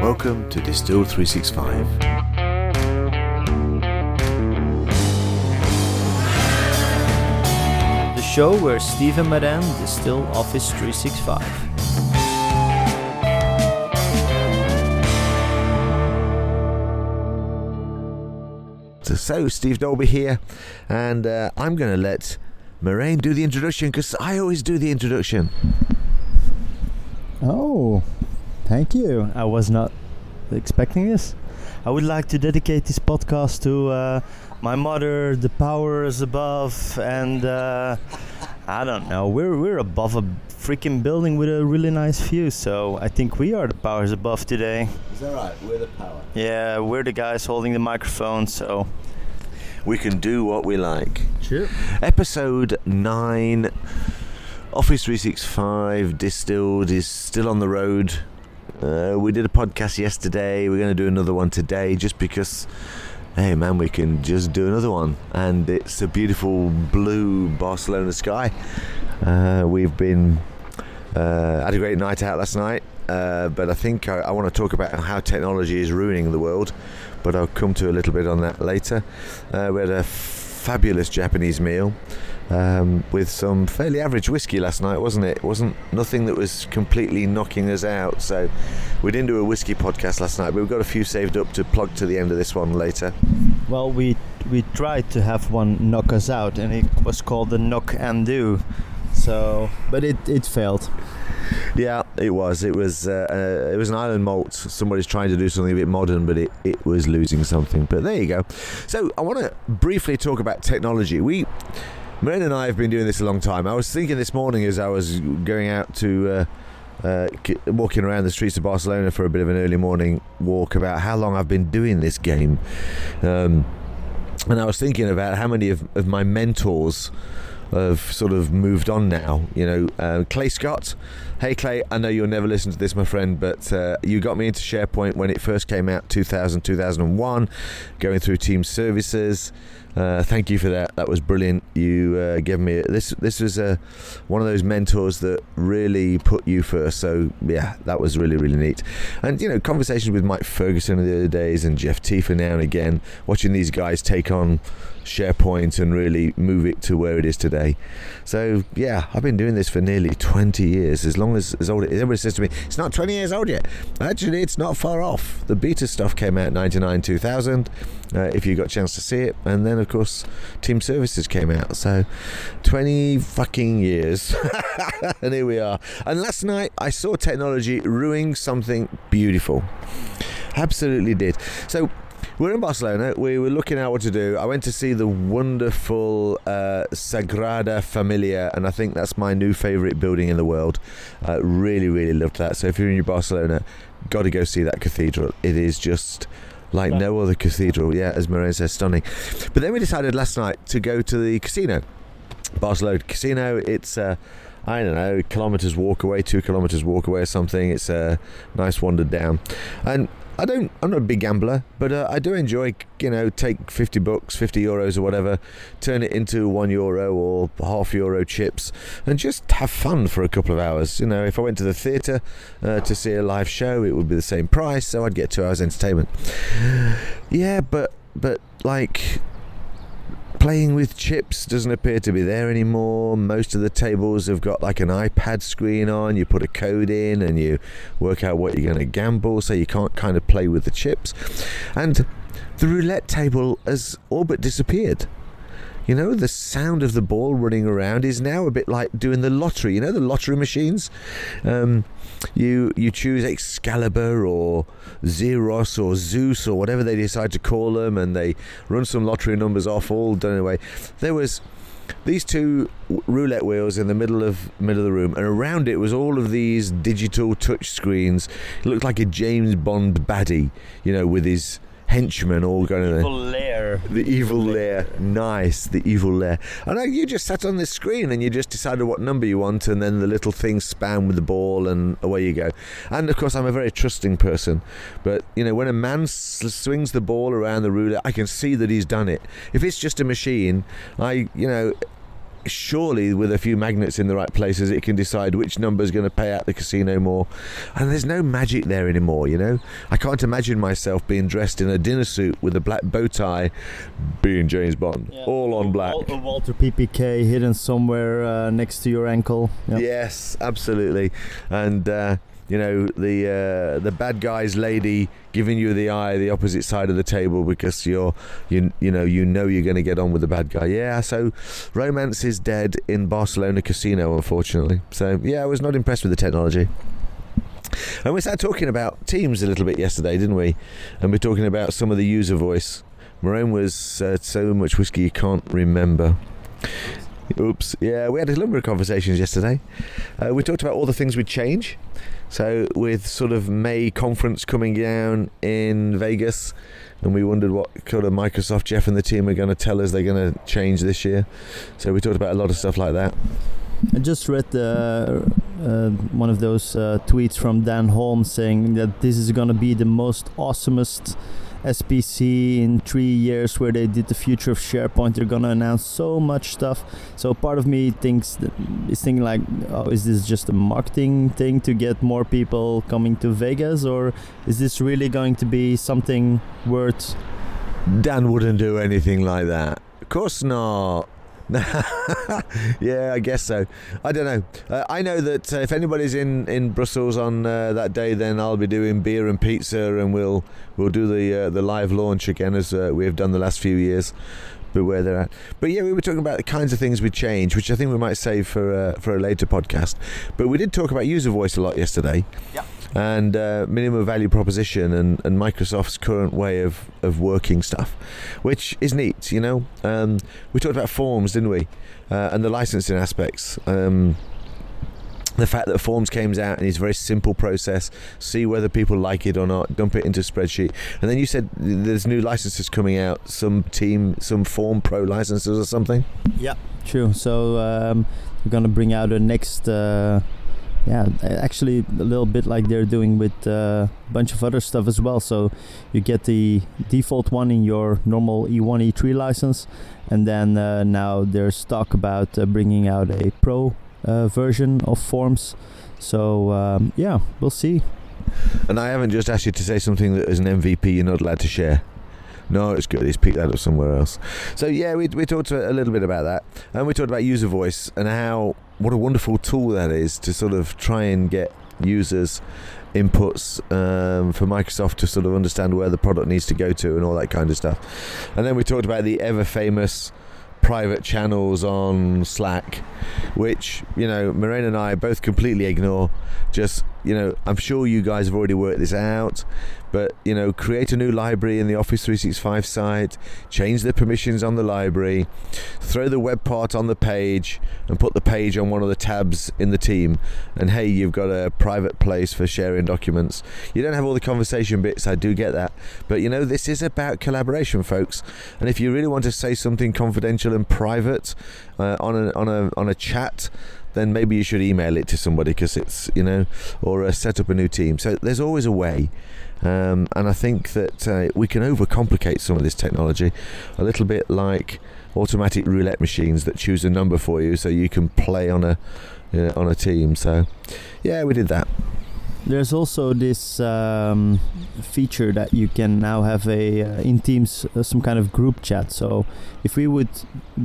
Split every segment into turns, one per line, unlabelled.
Welcome to Distill 365.
The show where Steve and Madame distill Office 365.
So, Steve Dolby here, and uh, I'm going to let Marijn do the introduction because I always do the introduction.
Oh, thank you. I was not expecting this. I would like to dedicate this podcast to uh, my mother, the powers above, and uh, I don't know. We're we're above a freaking building with a really nice view, so I think we are the powers above today.
Is that right? We're the power.
Yeah, we're the guys holding the microphone, so
We can do what we like.
sure.
Episode 9 Office 365 Distilled is still on the road. Uh, we did a podcast yesterday. We're going to do another one today just because, hey man, we can just do another one. And it's a beautiful blue Barcelona sky. Uh, we've been, uh, had a great night out last night. Uh, but I think I, I want to talk about how technology is ruining the world. But I'll come to a little bit on that later. Uh, we had a fabulous Japanese meal um, with some fairly average whiskey last night, wasn't it? It wasn't nothing that was completely knocking us out. So we didn't do a whiskey podcast last night, but we've got a few saved up to plug to the end of this one later.
Well, we we tried to have one knock us out, and it was called the knock and do. So, but it it failed.
Yeah, it was. It was. Uh, uh, it was an island malt. Somebody's trying to do something a bit modern, but it, it was losing something. But there you go. So I want to briefly talk about technology. We. Marijn and I have been doing this a long time. I was thinking this morning as I was going out to uh, uh, walking around the streets of Barcelona for a bit of an early morning walk about how long I've been doing this game. Um, and I was thinking about how many of, of my mentors have sort of moved on now. You know, uh, Clay Scott. Hey Clay, I know you'll never listen to this, my friend, but uh, you got me into SharePoint when it first came out, 2000, 2001, going through Team Services. Uh, thank you for that. That was brilliant. You uh, gave me this. This was uh, one of those mentors that really put you first. So yeah, that was really really neat. And you know, conversations with Mike Ferguson in the other days and Jeff Teper now and again, watching these guys take on SharePoint and really move it to where it is today. So yeah, I've been doing this for nearly 20 years. As long as as old, everybody says to me, it's not 20 years old yet. Actually, it's not far off. The beta stuff came out 99 2000. Uh, if you got a chance to see it, and then of course Team Services came out. So 20 fucking years, and here we are. And last night I saw technology ruining something beautiful. Absolutely did. So we're in Barcelona. We were looking at what to do. I went to see the wonderful uh, Sagrada Familia, and I think that's my new favourite building in the world. Uh, really, really loved that. So if you're in Barcelona, got to go see that cathedral. It is just like no other cathedral. Yeah, as Marijn says, stunning. But then we decided last night to go to the casino, Barcelona Casino. It's uh, I don't know, kilometers walk away, two kilometers walk away, or something. It's a nice wander down, and I don't. I'm not a big gambler, but uh, I do enjoy. You know, take fifty bucks, fifty euros, or whatever, turn it into one euro or half euro chips, and just have fun for a couple of hours. You know, if I went to the theatre uh, to see a live show, it would be the same price, so I'd get two hours entertainment. Yeah, but but like playing with chips doesn't appear to be there anymore. Most of the tables have got like an iPad screen on. You put a code in and you work out what you're going to gamble, so you can't kind of play with the chips. And the roulette table has all but disappeared. You know, the sound of the ball running around is now a bit like doing the lottery. You know, the lottery machines. Um, you you choose Excalibur or Zeros or Zeus or whatever they decide to call them, and they run some lottery numbers off, all done away. There was these two roulette wheels in the middle of middle of the room, and around it was all of these digital touch screens. It looked like a James Bond baddie, you know, with his henchmen all going in there.
Evil lair.
The evil lair, nice. The evil lair. I know you just sat on this screen and you just decided what number you want, and then the little thing spam with the ball, and away you go. And of course, I'm a very trusting person, but you know, when a man swings the ball around the ruler, I can see that he's done it. If it's just a machine, I, you know. Surely with a few magnets in the right places, it can decide which number is going to pay out the casino more. And there's no magic there anymore, you know. I can't imagine myself being dressed in a dinner suit with a black bow tie, being James Bond,
Yeah.
all on black.
A Walther PPK hidden somewhere uh, next to your ankle. Yep.
Yes, absolutely. And uh, you know the uh, the bad guy's lady giving you the eye, the opposite side of the table because you're you you know you know you're going to get on with the bad guy. Yeah, so romance is dead in Barcelona casino, unfortunately. So yeah, I was not impressed with the technology. And we started talking about teams a little bit yesterday, didn't we? And we're talking about some of the user voice. Marijn was uh, so much whiskey you can't remember. Oops. Yeah, we had a number of conversations yesterday. Uh, we talked about all the things we'd change. So, with sort of May conference coming down in Vegas, and we wondered what kind of Microsoft Jeff and the team are going to tell us they're going to change this year. So, we talked about a lot of stuff like that.
I just read uh, uh, one of those uh, tweets from Dan Holmes saying that this is going to be the most awesomest SPC in three years where they did the future of SharePoint. They're to announce so much stuff. So part of me thinks that, is thinking like, oh, is this just a marketing thing to get more people coming to Vegas, or is this really going to be something worth?
Dan wouldn't do anything like that. Of course not. yeah, I guess so. I don't know. Uh, I know that uh, if anybody's in, in Brussels on uh, that day, then I'll be doing beer and pizza, and we'll we'll do the uh, the live launch again as uh, we have done the last few years. But where they're at. But yeah, we were talking about the kinds of things we change, which I think we might save for uh, for a later podcast. But we did talk about user voice a lot yesterday.
Yeah.
And uh, minimum value proposition and, and Microsoft's current way of, of working stuff, which is neat, you know. Um, we talked about forms, didn't we? Uh, and the licensing aspects. Um, the fact that forms came out and it's a very simple process see whether people like it or not dump it into a spreadsheet and then you said there's new licenses coming out some team some form pro licenses or something
Yeah, true. So um, we're gonna bring out a next. Uh, yeah, actually a little bit like they're doing with uh, a bunch of other stuff as well. So you get the default one in your normal E E1, E3 license, and then uh, now there's talk about uh, bringing out a pro uh, version of Forms. So um, yeah, we'll see.
and i haven't just asked you to say something that as an mvp you're not allowed to share no, it's good. He's picked that up somewhere else. So yeah, we, we talked a little bit about that, and we talked about user voice and how what a wonderful tool that is to sort of try and get users inputs um, for Microsoft to sort of understand where the product needs to go to and all that kind of stuff. And then we talked about the ever famous private channels on Slack, which you know Marijn and I both completely ignore. Just you know, I'm sure you guys have already worked this out, but you know, create a new library in the Office 365 site, change the permissions on the library, throw the web part on the page, and put the page on one of the tabs in the team. And hey, you've got a private place for sharing documents. You don't have all the conversation bits, I do get that, but you know, this is about collaboration, folks. And if you really want to say something confidential and private uh, on a on a on a chat then maybe you should email it to somebody because it's you know or uh, set up a new team. So there's always a way. Um, and I think that uh, we can overcomplicate some of this technology. A little bit like automatic roulette machines that choose a number for you so you can play on a you know, on a team. So yeah we did that.
There's also this um, feature that you can now have a uh, in Teams uh, some kind of group chat. So if we would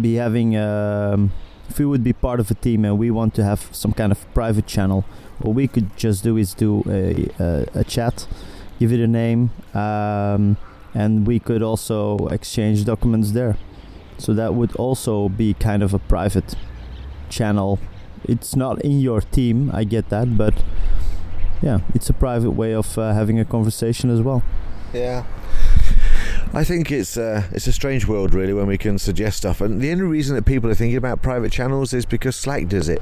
be having um, if we would be part of a team and we want to have some kind of private channel, what we could just do is do a a, a chat, give it a name, um, and we could also exchange documents there. So that would also be kind of a private channel. It's not in your team, I get that, but yeah, it's a private way of uh, having a conversation as well.
Yeah. I think it's uh, it's a strange world really when we can suggest stuff, and the only reason that people are thinking about private channels is because Slack does it.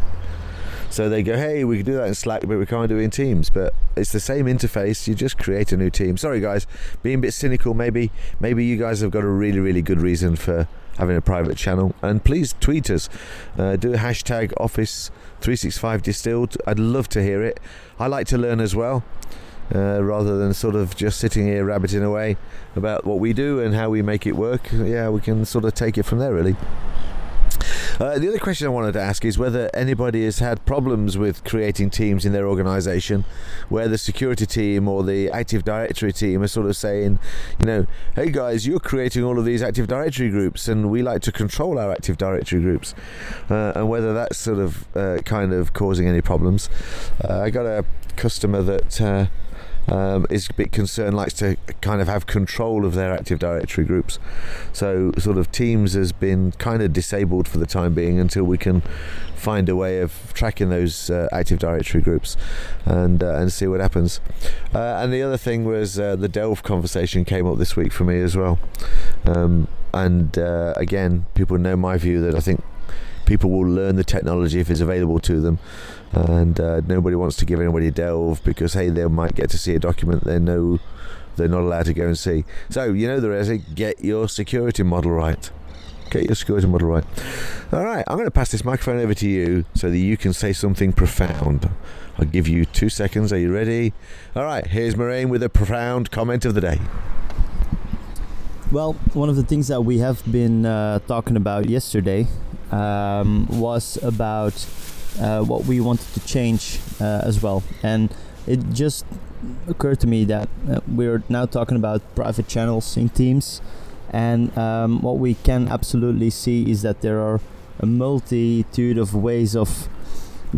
So they go, hey, we can do that in Slack, but we can't do it in Teams. But it's the same interface. You just create a new team. Sorry, guys, being a bit cynical. Maybe maybe you guys have got a really really good reason for having a private channel. And please tweet us. Uh, do hashtag Office 365 Distilled. I'd love to hear it. I like to learn as well. Uh, rather than sort of just sitting here rabbiting away about what we do and how we make it work. Yeah, we can sort of take it from there, really. Uh, the other question I wanted to ask is whether anybody has had problems with creating teams in their organisation, where the security team or the Active Directory team are sort of saying, you know, hey guys, you're creating all of these Active Directory groups, and we like to control our Active Directory groups, uh, and whether that's sort of uh, kind of causing any problems. Uh, I got a customer that. Um, is a bit concerned, likes to kind of have control of their Active Directory groups. So, sort of Teams has been kind of disabled for the time being until we can find a way of tracking those uh, Active Directory groups and uh, and see what happens. Uh, and the other thing was uh, the Delve conversation came up this week for me as well. Um, and uh, again, people know my view that I think people will learn the technology if it's available to them. And uh, nobody wants to give anybody a delve because hey they might get to see a document they know they're not allowed to go and see. So you know the resi get your security model right. Get your security model right. All right i'm going to pass this microphone over to you so that you can say something profound. I'll give you two seconds. Are you ready? All right here's Marijn with a profound comment of the day.
Well, one of the things that we have been uh, talking about yesterday um, was about uh, what we wanted to change uh, as well. And it just occurred to me that uh, we're now talking about private channels in Teams. And um, what we can absolutely see is that there are a multitude of ways of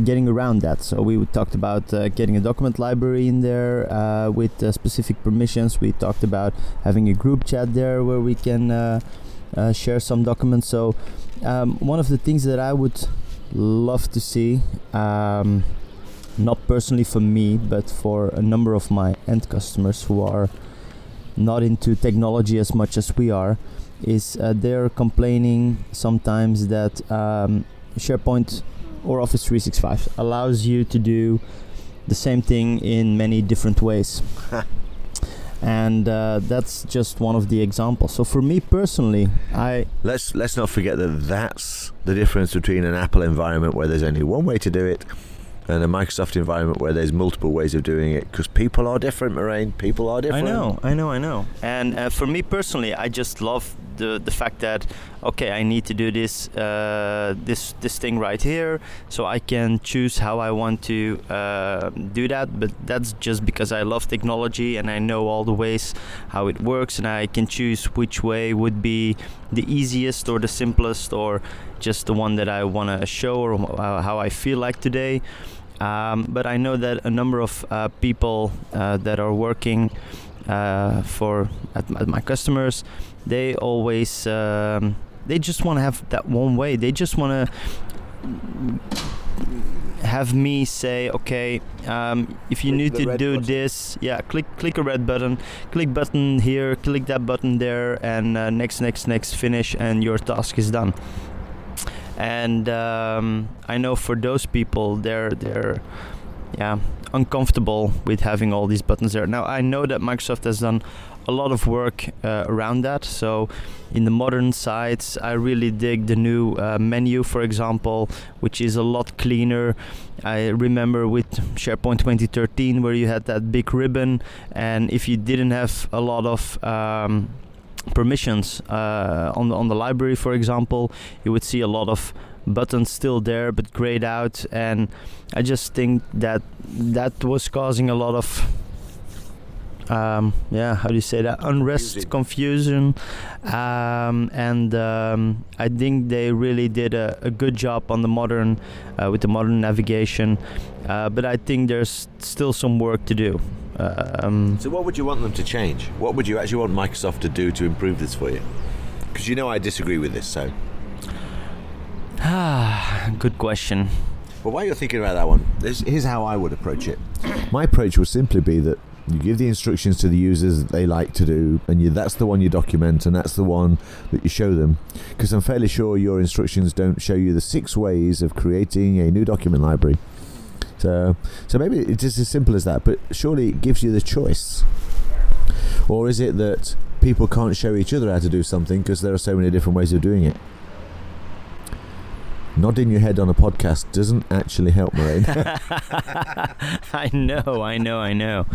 getting around that. So we talked about uh, getting a document library in there uh, with uh, specific permissions. We talked about having a group chat there where we can uh, share some documents. So um, one of the things that I would love to see, um, not personally for me, but for a number of my end customers who are not into technology as much as we are, is uh, they're complaining sometimes that um, SharePoint or Office 365 allows you to do the same thing in many different ways. and uh, that's just one of the examples. So for me personally, I
let's let's not forget that that's the difference between an Apple environment where there's only one way to do it and a Microsoft environment where there's multiple ways of doing it because people are different, Marijn. People are different.
I know, I know, I know. And uh, for me personally, I just love the the fact that okay, I need to do this uh, this this thing right here, so I can choose how I want to uh, do that. But that's just because I love technology and I know all the ways how it works, and I can choose which way would be the easiest or the simplest or just the one that I want to show or uh, how I feel like today. Um, but I know that a number of uh, people uh, that are working uh, for at, my customers, they always um, they just want to have that one way. They just want to have me say, okay, um, if you
Click
need to do
button.
this, yeah, click click a red button, click button here, click that button there, and uh, next, next, next, finish, and your task is done. And um, I know for those people, they're they're yeah uncomfortable with having all these buttons there. Now I know that Microsoft has done a lot of work uh, around that. So in the modern sites, I really dig the new uh, menu, for example, which is a lot cleaner. I remember with SharePoint 2013 where you had that big ribbon, and if you didn't have a lot of um, permissions uh, on the on the library, for example, you would see a lot of buttons still there but grayed out, and I just think that that was causing a lot of um, yeah, how do you say that? Unrest, confusion, um, and um, I think they really did a, a good job on the modern, uh, with the modern navigation. Uh, but I think there's still some work to do. Um,
So, what would you want them to change? What would you actually want Microsoft to do to improve this for you? Because you know I disagree with this. So,
ah, good question.
well, while you're thinking about that one, this, here's how I would approach it. My approach would simply be that you give the instructions to the users that they like to do, and you, that's the one you document, and that's the one that you show them. Because I'm fairly sure your instructions don't show you the six ways of creating a new document library. So, so maybe it's just as simple as that. But surely it gives you the choice. Or is it that people can't show each other how to do something because there are so many different ways of doing it? Nodding your head on a podcast doesn't actually help, Marijn.
I know, I know, I know.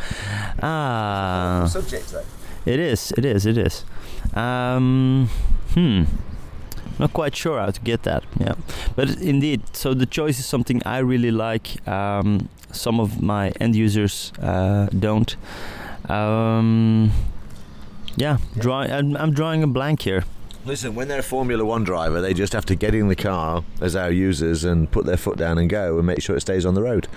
Ah,
subject, though.
it is, it is, it is. Um, hmm. not quite sure how to get that. Yeah, but indeed, so the choice is something I really like. Um, some of my end users uh, don't. Um, yeah, draw. I'm, I'm drawing a blank here.
Listen, when they're a Formula One driver, they just have to get in the car as our users and put their foot down and go and make sure it stays on the road.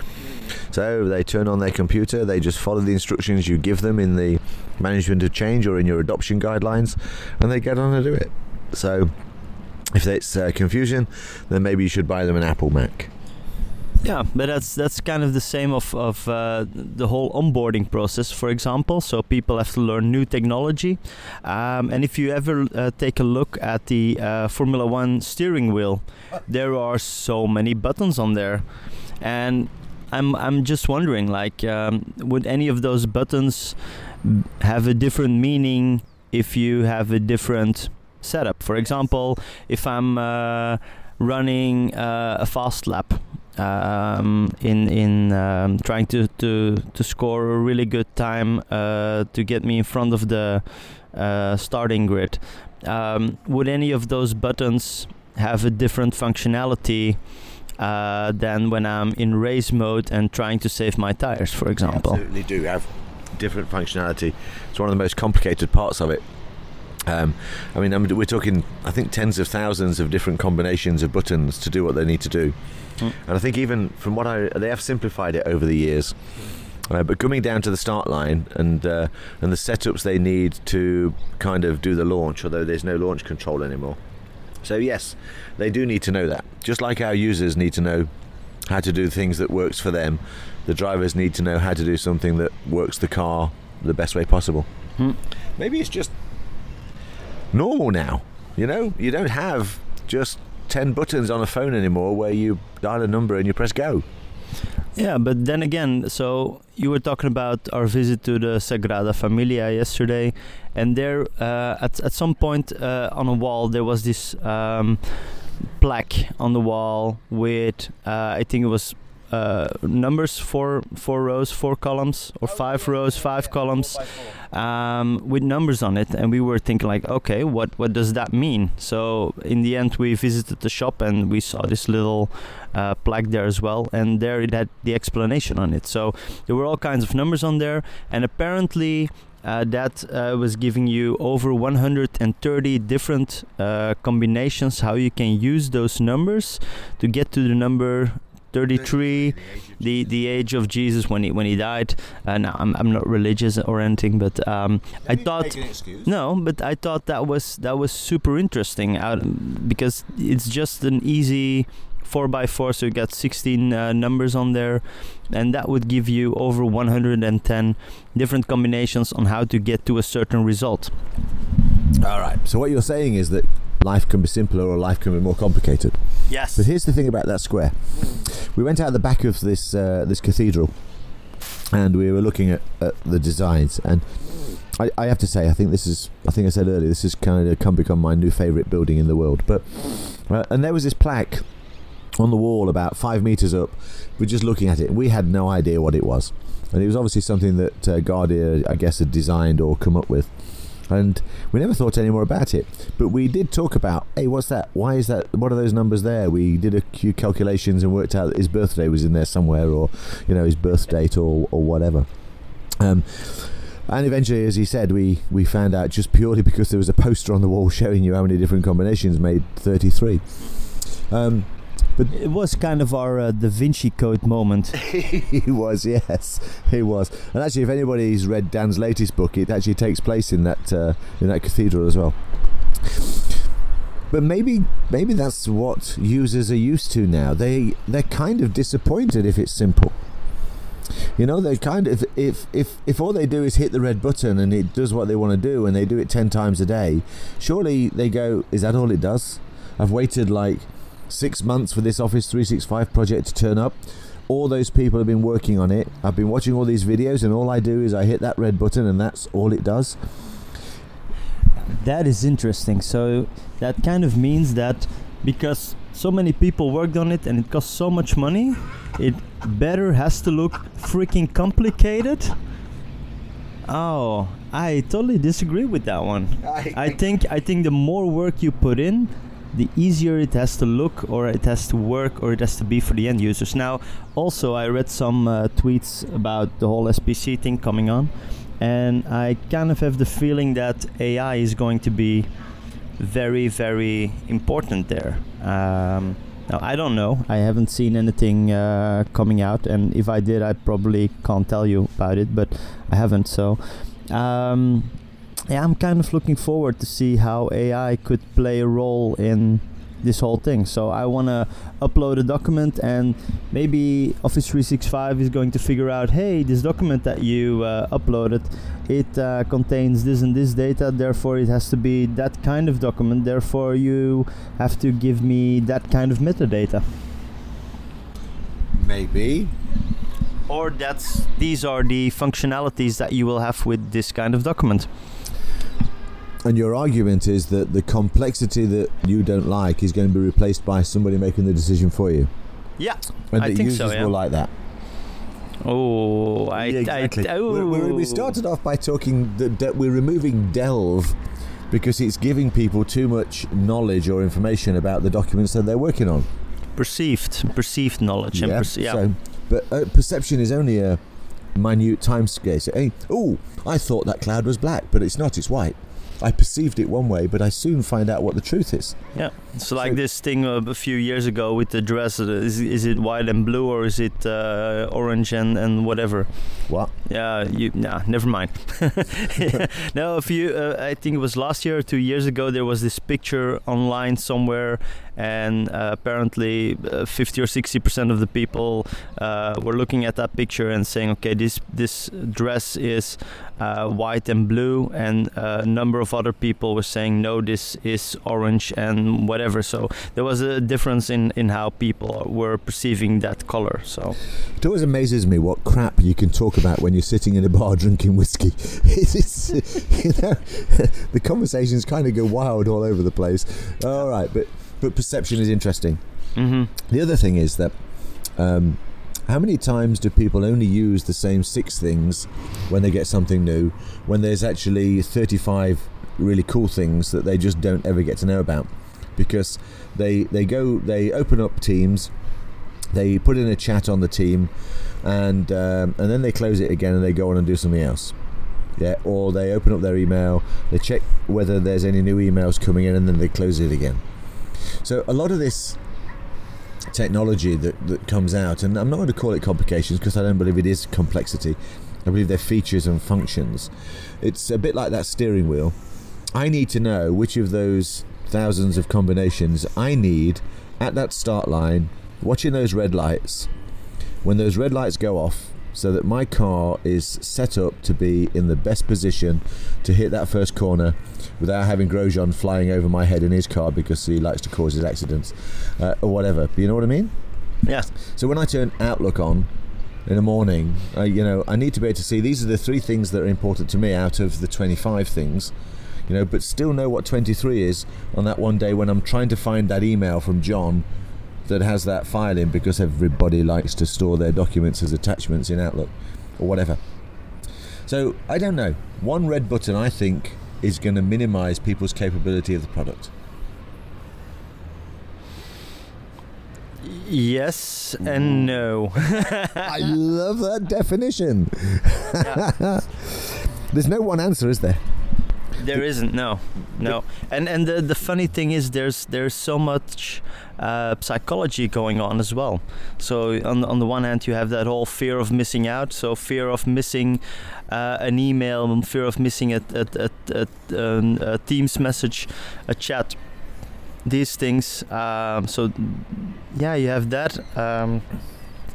So they turn on their computer, they just follow the instructions you give them in the management of change or in your adoption guidelines, and they get on and do it. So if it's uh, confusion, then maybe you should buy them an Apple Mac.
Yeah, but that's that's kind of the same of of uh, the whole onboarding process. For example, so people have to learn new technology, um, and if you ever uh, take a look at the uh, Formula One steering wheel, there are so many buttons on there, and I'm I'm just wondering, like, um, would any of those buttons have a different meaning if you have a different setup? For example, if I'm uh, running uh, a fast lap um, in in um, trying to, to to score a really good time uh, to get me in front of the uh, starting grid. Um, would any of those buttons have a different functionality uh, than when I'm in race mode and trying to save my tires, for example?
Absolutely do have different functionality. It's one of the most complicated parts of it. Um, I mean, I mean, we're talking, I think, tens of thousands of different combinations of buttons to do what they need to do. Mm. And I think even from what I, they have simplified it over the years. Uh, but coming down to the start line and uh, and the setups they need to kind of do the launch, although there's no launch control anymore. So yes, they do need to know that. Just like our users need to know how to do things that works for them, the drivers need to know how to do something that works the car the best way possible.
Mm.
Maybe it's just normal now. You know, you don't have just 10 buttons on a phone anymore where you dial a number and you press go.
Yeah, but then again, so you were talking about our visit to the Sagrada Familia yesterday, and there, uh, at at some point uh, on a wall, there was this um, plaque on the wall with, uh, I think it was uh, numbers four four rows four columns or five rows five columns um, with numbers on it. And we were thinking like okay what what does that mean? So in the end we visited the shop and we saw this little uh, plaque there as well. And there it had the explanation on it. So there were all kinds of numbers on there. And apparently uh, that uh, was giving you over 130 different uh, combinations how you can use those numbers to get to the number 33 the the age of Jesus when he when he died. And I'm, I'm not religious or anything but um, I thought no but I thought that was that was super interesting out because it's just an easy 4x4 so you got 16 uh, numbers on there and that would give you over 110 different combinations on how to get to a certain result.
All right so what you're saying is that life can be simpler or life can be more complicated
yes
but here's the thing about that square we went out the back of this uh, this cathedral, and we were looking at, at the designs. And I, I, have to say, I think this is, I think I said earlier, this has kind of come become my new favourite building in the world. But uh, and there was this plaque on the wall about five meters up. We're just looking at it, we had no idea what it was. And it was obviously something that uh, Gaudí, I guess, had designed or come up with and we never thought any more about it. But we did talk about, hey, what's that? Why is that? What are those numbers there? We did a few calculations and worked out his birthday was in there somewhere, or you know, his birth date, or or whatever. Um, and eventually, as he said, we, we found out just purely because there was a poster on the wall showing you how many different combinations made 33. Um,
but it was kind of our uh, Da Vinci Code moment.
he was, yes, he was. And actually, if anybody's read Dan's latest book, it actually takes place in that uh, in that cathedral as well. But maybe maybe that's what users are used to now. They they're kind of disappointed if it's simple. You know, they kind of if if if all they do is hit the red button and it does what they want to do and they do it 10 times a day, surely they go, is that all it does? I've waited like six months for this Office 365 project to turn up. All those people have been working on it. I've been watching all these videos, and all I do is I hit that red button, and that's all it does.
That is interesting. So that kind of means that because so many people worked on it and it costs so much money, it better has to look freaking complicated. Oh, I totally disagree with that one. I, I think I think the more work you put in, the easier it has to look, or it has to work, or it has to be for the end users. Now, also, I read some uh, tweets about the whole SPC thing coming on, and I kind of have the feeling that AI is going to be very, very important there. Um, now, I don't know. I haven't seen anything uh, coming out, and if I did, I probably can't tell you about it, but I haven't. So, um, yeah, I'm kind of looking forward to see how AI could play a role in this whole thing. So I want to upload a document, and maybe Office 365 is going to figure out, hey, this document that you uh, uploaded, it uh, contains this and this data. Therefore, it has to be that kind of document. Therefore, you have to give me that kind of metadata.
Maybe.
Or that's these are the functionalities that you will have with this kind of document.
And your argument is that the complexity that you don't like is going to be replaced by somebody making the decision for you.
Yeah,
And
I
that
think
users
so, yeah.
will like that.
Oh, I,
Yeah, exactly.
I,
We- we, we
oh.
started off by talking that, that we're removing delve because it's giving people too much knowledge or information about the documents that they're working on.
perceived perceived knowledge and perce- yeah.
So, but uh, perception is only a minute time scale. So, hey, oh, I thought that cloud was black, but it's not. It's white. I perceived it one way, but I soon find out what the truth is.
Yeah, so like
So-
this thing a few years ago with the dress. Is, is it white and blue or is it uh, orange and, and whatever?
What?
Yeah, you nah, never mind. no, a few. Uh, I think it was last year or two years ago. There was this picture online somewhere, and uh, apparently, uh, fifty or sixty percent of the people uh, were looking at that picture and saying, "Okay, this this dress is uh, white and blue," and uh, a number of other people were saying, "No, this is orange and whatever." So there was a difference in in how people were perceiving that color. So
It always amazes me what crap you can talk about when you're sitting in a bar drinking whiskey. It's, you know, the conversations kind of go wild all over the place. All right, but but perception is interesting.
hmm
The other thing is that um, how many times do people only use the same six things when they get something new, when there's actually 35 really cool things that they just don't ever get to know about? Because they they go they open up Teams, they put in a chat on the team, and um, and then they close it again and they go on and do something else. Yeah, or they open up their email, they check whether there's any new emails coming in, and then they close it again. So a lot of this technology that, that comes out, and I'm not going to call it complications because I don't believe it is complexity. I believe they're features and functions. It's a bit like that steering wheel. I need to know which of those thousands of combinations I need at that start line, watching those red lights. When those red lights go off, so that my car is set up to be in the best position to hit that first corner without having Grosjean flying over my head in his car because he likes to cause his accidents uh, or whatever. You know what I mean?
yeah.
So when I turn Outlook on in the morning, you know, I need to be able to see these are the three things that are important to me out of the 25 things, you know, but still know what 23 is on that one day when I'm trying to find that email from John that has that file in because everybody likes to store their documents as attachments in Outlook or whatever. So I don't know. One red button, I think, is going to minimize people's capability of the product.
Yes and mm. no.
I love that definition.
Yeah.
There's no one answer, is there?
There isn't no, no. And and the the funny thing is, there's there's so much uh, psychology going on as well. So on the, on the one hand, you have that whole fear of missing out. So fear of missing uh, an email, fear of missing a a, a, a, um, a Teams message, a chat. These things. Um, so yeah, you have that. Um,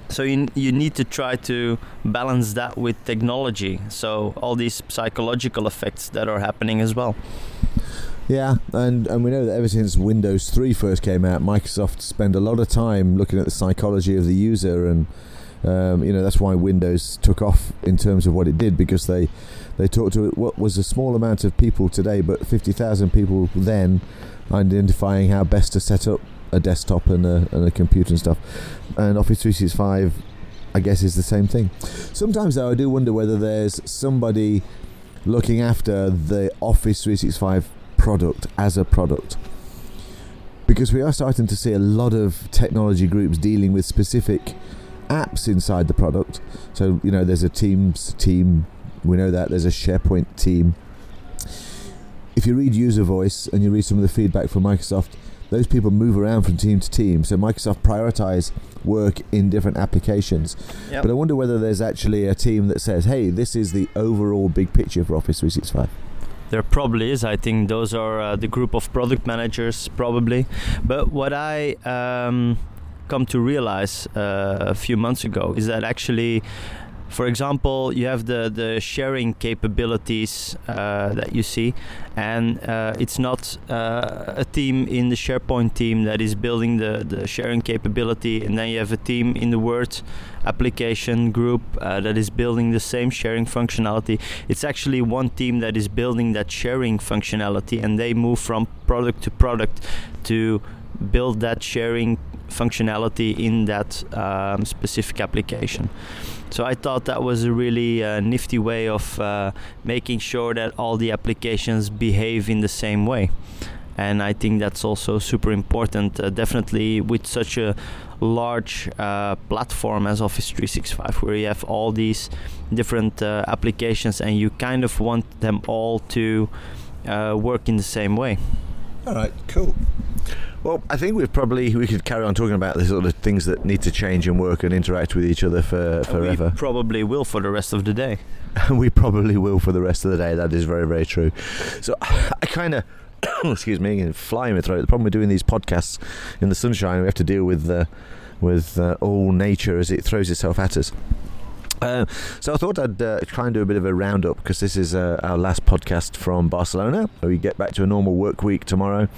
so you, you need to try to balance that with technology. So all these psychological effects that are happening as well.
Yeah, and, and we know that ever since Windows 3 first came out, Microsoft spent a lot of time looking at the psychology of the user, and um, you know that's why Windows took off in terms of what it did because they they talked to what was a small amount of people today, but 50,000 people then, identifying how best to set up a desktop and a, and a computer and stuff. And Office 365, I guess, is the same thing. Sometimes though, I do wonder whether there's somebody looking after the Office 365 product as a product. because we are starting to see a lot of technology groups dealing with specific apps inside the product. So you know, there's a Teams team. We know that there's a SharePoint team. If you read user voice and you read some of the feedback from Microsoft, those people move around from team to team. So Microsoft prioritize work in different applications.
Yep.
But I wonder whether there's actually a team that says, "Hey, this is the overall big picture for Office 365."
There probably is. I think those are uh, the group of product managers, probably. But what I um, come to realize uh, a few months ago is that actually for example, you have the, the sharing capabilities uh, that you see, and uh, it's not uh, a team in the SharePoint team that is building the, the sharing capability, and then you have a team in the Word application group uh, that is building the same sharing functionality. It's actually one team that is building that sharing functionality, and they move from product to product to build that sharing functionality in that um, specific application. So I thought that was a really uh, nifty way of uh, making sure that all the applications behave in the same way. And I think that's also super important, uh, definitely with such a large uh, platform as Office 365, where you have all these different uh, applications and you kind of want them all to uh, work in the same way.
All right, cool. Well, I think we've probably we could carry on talking about the sort of things that need to change and work and interact with each other for forever.
We probably will for the rest of the day.
we probably will for the rest of the day. That is very very true. So I kind of. excuse me, and fly in my throat. The problem with doing these podcasts in the sunshine, we have to deal with uh, with uh, all nature as it throws itself at us. Uh, so I thought I'd uh, try and do a bit of a roundup because this is uh, our last podcast from Barcelona. We get back to a normal work week tomorrow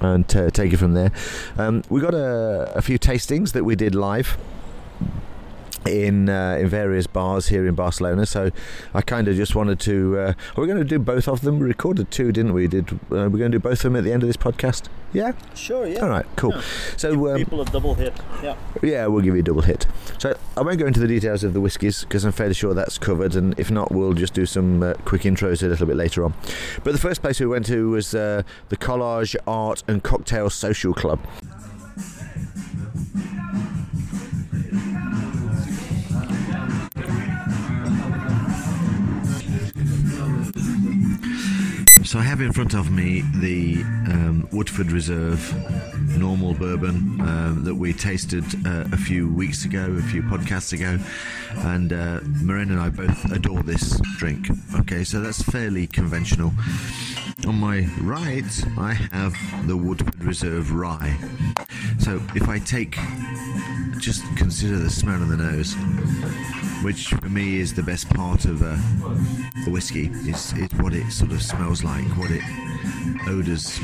and uh, take it from there. Um, we got a, a, few tastings that we did live. In uh, in various bars here in Barcelona, so I kind of just wanted to. Uh, are we going to do both of them? We recorded two, didn't we? Did uh, we're going to do both of them at the end of this podcast? Yeah.
Sure. Yeah.
All right. Cool.
Yeah.
So
um, people a double hit. Yeah.
Yeah, we'll give you a double hit. So I won't go into the details of the whiskies because I'm fairly sure that's covered, and if not, we'll just do some uh, quick intros a little bit later on. But the first place we went to was uh, the Collage Art and Cocktail Social Club. So I have in front of me the um, Woodford Reserve normal bourbon um, that we tasted uh, a few weeks ago, a few podcasts ago, and uh, Marijn and I both adore this drink. Okay, so that's fairly conventional. On my right, I have the Woodford Reserve Rye. So if I take, just consider the smell of the nose which for me is the best part of uh, the whiskey. Is it's what it sort of smells like, what it odours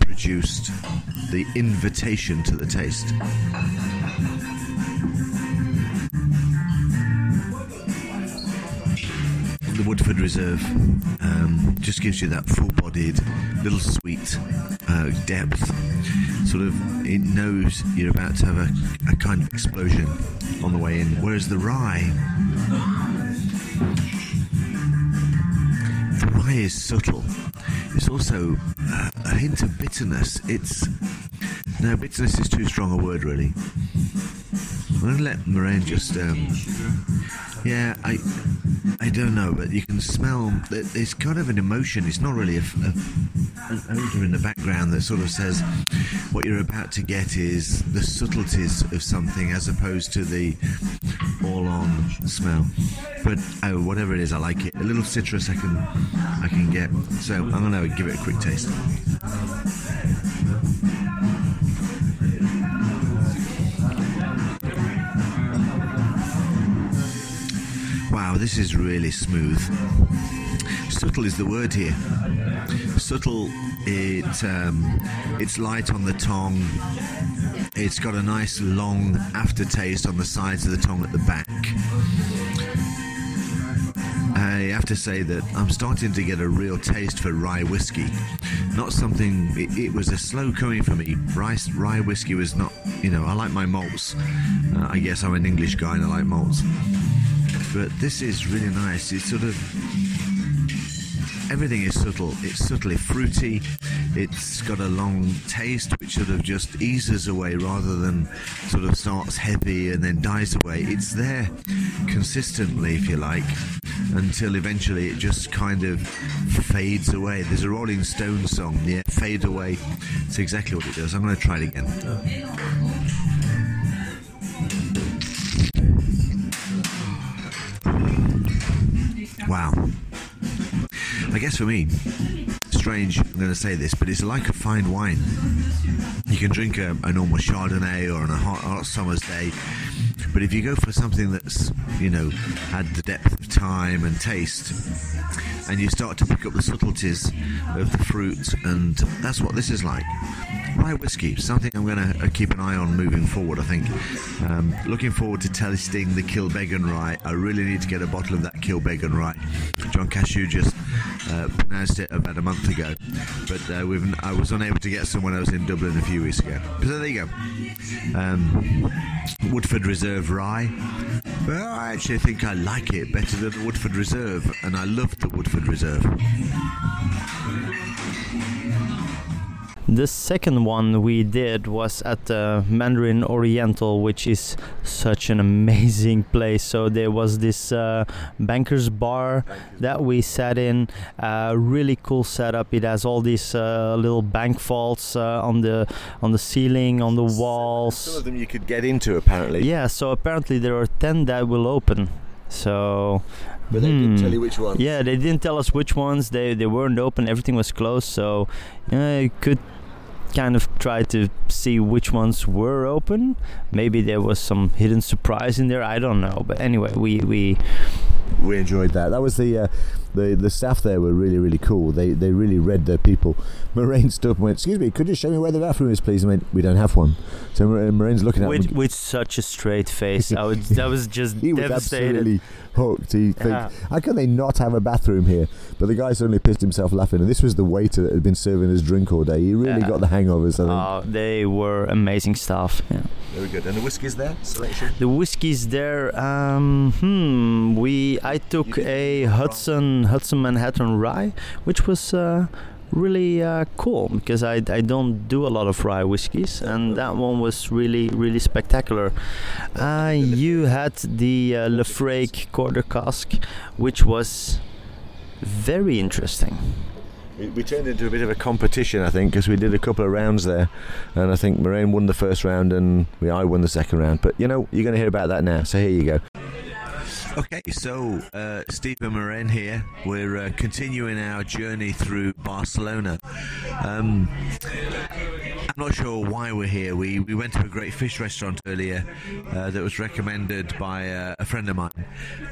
produced, the invitation to the taste. The Woodford Reserve um, just gives you that full-bodied, little sweet uh, depth. Sort of, it knows you're about to have a, a kind of explosion on the way in. Whereas the rye, the rye is subtle. It's also uh, a hint of bitterness. It's no bitterness is too strong a word, really. I'm to let Marijn just. Um, yeah, I I don't know, but you can smell it's kind of an emotion. It's not really a, a, an odor in the background that sort of says what you're about to get is the subtleties of something as opposed to the all-on smell. But oh, whatever it is, I like it. A little citrus I can I can get. So I'm gonna give it a quick taste. Wow, this is really smooth. Subtle is the word here. Subtle, it um, it's light on the tongue. It's got a nice long aftertaste on the sides of the tongue at the back. I have to say that I'm starting to get a real taste for rye whiskey. Not something, it, it was a slow coming for me. Rye, rye whiskey was not, you know, I like my malts. Uh, I guess I'm an English guy and I like malts but this is really nice. It's sort of everything is subtle. It's subtly fruity. It's got a long taste which sort of just eases away rather than sort of starts heavy and then dies away. It's there consistently, if you like, until eventually it just kind of fades away. There's a Rolling Stones song, yeah, Fade Away. It's exactly what it does. I'm going to try it again. Wow. I guess for me, strange, I'm going to say this, but it's like a fine wine. You can drink a, a normal Chardonnay or on a hot, hot summer's day, but if you go for something that's, you know, had the depth of time and taste, and you start to pick up the subtleties of the fruit, and that's what this is like. Rye whiskey, something I'm going to keep an eye on moving forward, I think. Um, looking forward to tasting the Kilbeggan rye. I really need to get a bottle of that Kilbeggan rye. John Cashew just uh, pronounced it about a month ago, but uh, I was unable to get some when I was in Dublin a few weeks ago. So there you go. Um, Woodford Reserve rye. Well, I actually think I like it better than the Woodford Reserve, and I love the Woodford Reserve.
The second one we did was at the Mandarin Oriental, which is such an amazing place. So there was this uh, banker's bar that we sat in. Uh, really cool setup. It has all these uh, little bank vaults uh, on the on the ceiling, on the walls.
Some of them you could get into apparently.
Yeah. So apparently there are ten that will open. So
But they didn't
Hmm.
tell you which one.
yeah, they didn't tell us which ones. They they weren't open. Everything was closed. So uh, you could kind of try to see which ones were open. Maybe there was some hidden surprise in there. I don't know. But anyway, we we
we enjoyed that. That was the uh, the the staff there were really really cool. They they really read their people. Marijn stood up and went, "Excuse me, could you show me where the bathroom is, please?" And went, "We don't have one." So Marijn's looking at
with
him.
with such a straight face. I was I was just
He was
devastated.
absolutely hooked. He think,
Yeah.
how can they not have a bathroom here? But the guy suddenly pissed himself laughing. And this was the waiter that had been serving his drink all day. He really
Yeah.
got the hang of us.
Oh, they were amazing stuff. Yeah.
Very good. And the whiskey's there. Selection.
The whiskies there. Um, hmm. We I took a Hudson Hudson Manhattan Rye, which was uh, really uh, cool because I I don't do a lot of rye whiskies, and that one was really really spectacular. Uh, you had the uh, Laphroaig quarter cask, which was very interesting.
We, we turned into a bit of a competition, I think, because we did a couple of rounds there, and I think Marijn won the first round and we, I won the second round. But you know, you're going to hear about that now. So here you go. Okay, so uh, Stephen Marijn here. We're uh, continuing our journey through Barcelona. Um, not sure why we're here. We, we went to a great fish restaurant earlier uh, that was recommended by uh, a friend of mine.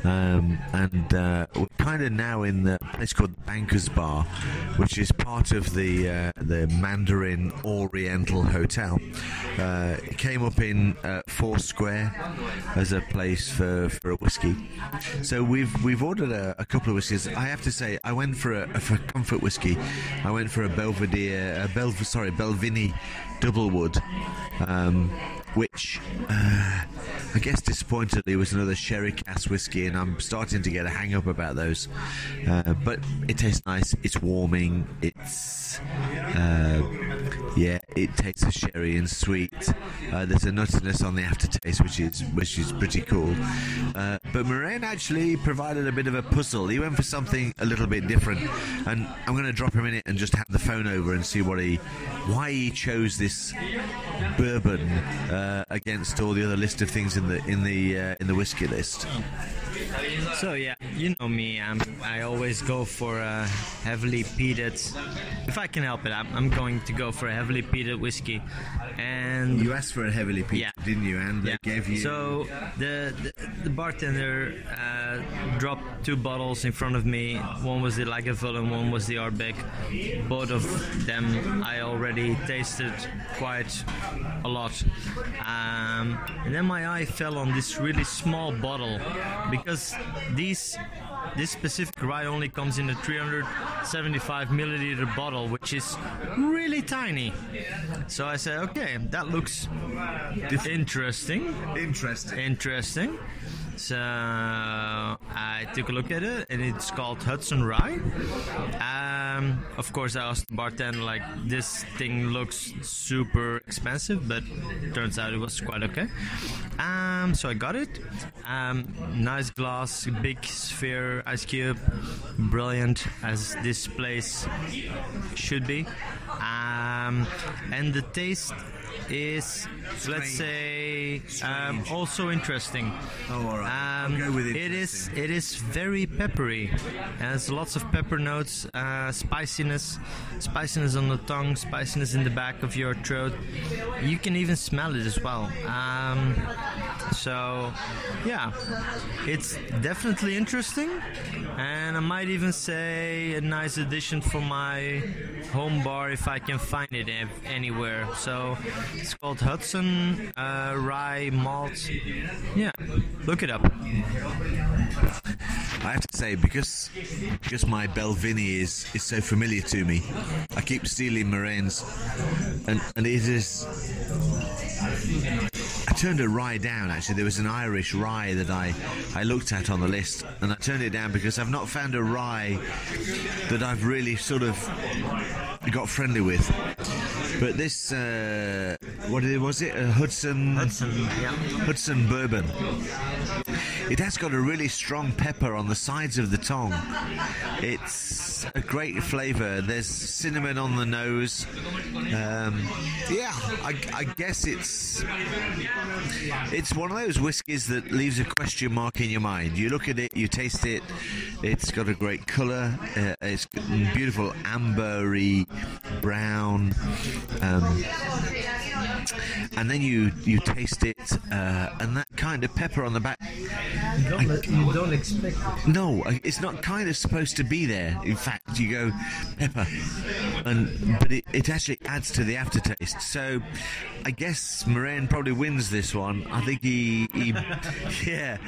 Um, and uh, we're kind of now in the place called the Bankers Bar, which is part of the uh, the Mandarin Oriental Hotel. Uh, it came up in uh, Foursquare as a place for, for a whiskey. So we've we've ordered a, a couple of whiskies. I have to say, I went for a for comfort whiskey. I went for a Belvedere, a Bel, sorry, Balvenie Double Wood, um, which uh, I guess disappointedly was another sherry cask whiskey, and I'm starting to get a hang up about those. Uh, but it tastes nice. It's warming. It's uh, yeah, it tastes of sherry and sweet. Uh, there's a nuttiness on the aftertaste, which is which is pretty cool. Uh, but Marijn actually provided a bit of a puzzle. He went for something a little bit different, and I'm going to drop him in it and just hand the phone over and see what he, why he chose this bourbon uh, against all the other list of things in the in the uh, in the whiskey list.
So yeah, you know me. I'm, I always go for a heavily peated. If I can help it, I'm, I'm going to go for a heavily peated whiskey. And
You asked for a heavily peated,
Yeah.
didn't you? And
yeah.
they gave you.
So the the, the bartender uh, dropped two bottles in front of me. One was the Lagavulin, and one was the Ardbeg. Both of them I already tasted quite a lot. Um, and then my eye fell on this really small bottle because these this specific rye only comes in a 375 milliliter bottle, which is really tiny. So I said, okay, that looks interesting.
interesting.
Interesting. So I took a look at it, and it's called Hudson Rye.
Um, of course, I asked the bartender like, "This thing looks super expensive," but turns out it was quite okay. Um, so I got it. Um, nice glass, big sphere, ice cube, brilliant as this place should be. Um, and the taste is, let's say, um, also interesting.
Oh, all right.
Um,
I'll go with
It is it is very peppery. Has lots of pepper notes, uh, spiciness, spiciness on the tongue, spiciness in the back of your throat. You can even smell it as well. Um, so, yeah, it's definitely interesting, and I might even say a nice addition for my home bar if I can find it anywhere. So, it's called Hudson uh, Rye Malt. Yeah, look it up.
I have to say because because my Balvenie is is so familiar to me, I keep stealing Marijn's, and and it is. I turned a rye down. Actually, there was an Irish rye that I I looked at on the list, and I turned it down because I've not found a rye that I've really sort of got friendly with. But this, uh, what was it? A Hudson
Hudson, yeah.
Hudson bourbon. It has got a really strong pepper on the sides of the tongue. It's a great flavour. There's cinnamon on the nose. Um, yeah, I, I guess it's it's one of those whiskies that leaves a question mark in your mind. You look at it, you taste it. It's got a great colour. Uh, it's beautiful ambery brown. Um, and then you you taste it, uh, and that kind of pepper on the back.
you don't expect
No, it's not kind of supposed to be there. In fact, you go pepper, and but it, it actually adds to the aftertaste. So, I guess Marijn probably wins this one. I think he, he yeah,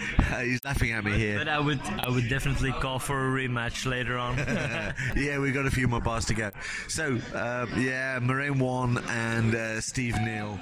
he's laughing at me here.
But I would, I would definitely call for a rematch later on.
yeah, we've got a few more bars to go. So, uh, yeah, Marijn won and uh, Steve Neal Hill.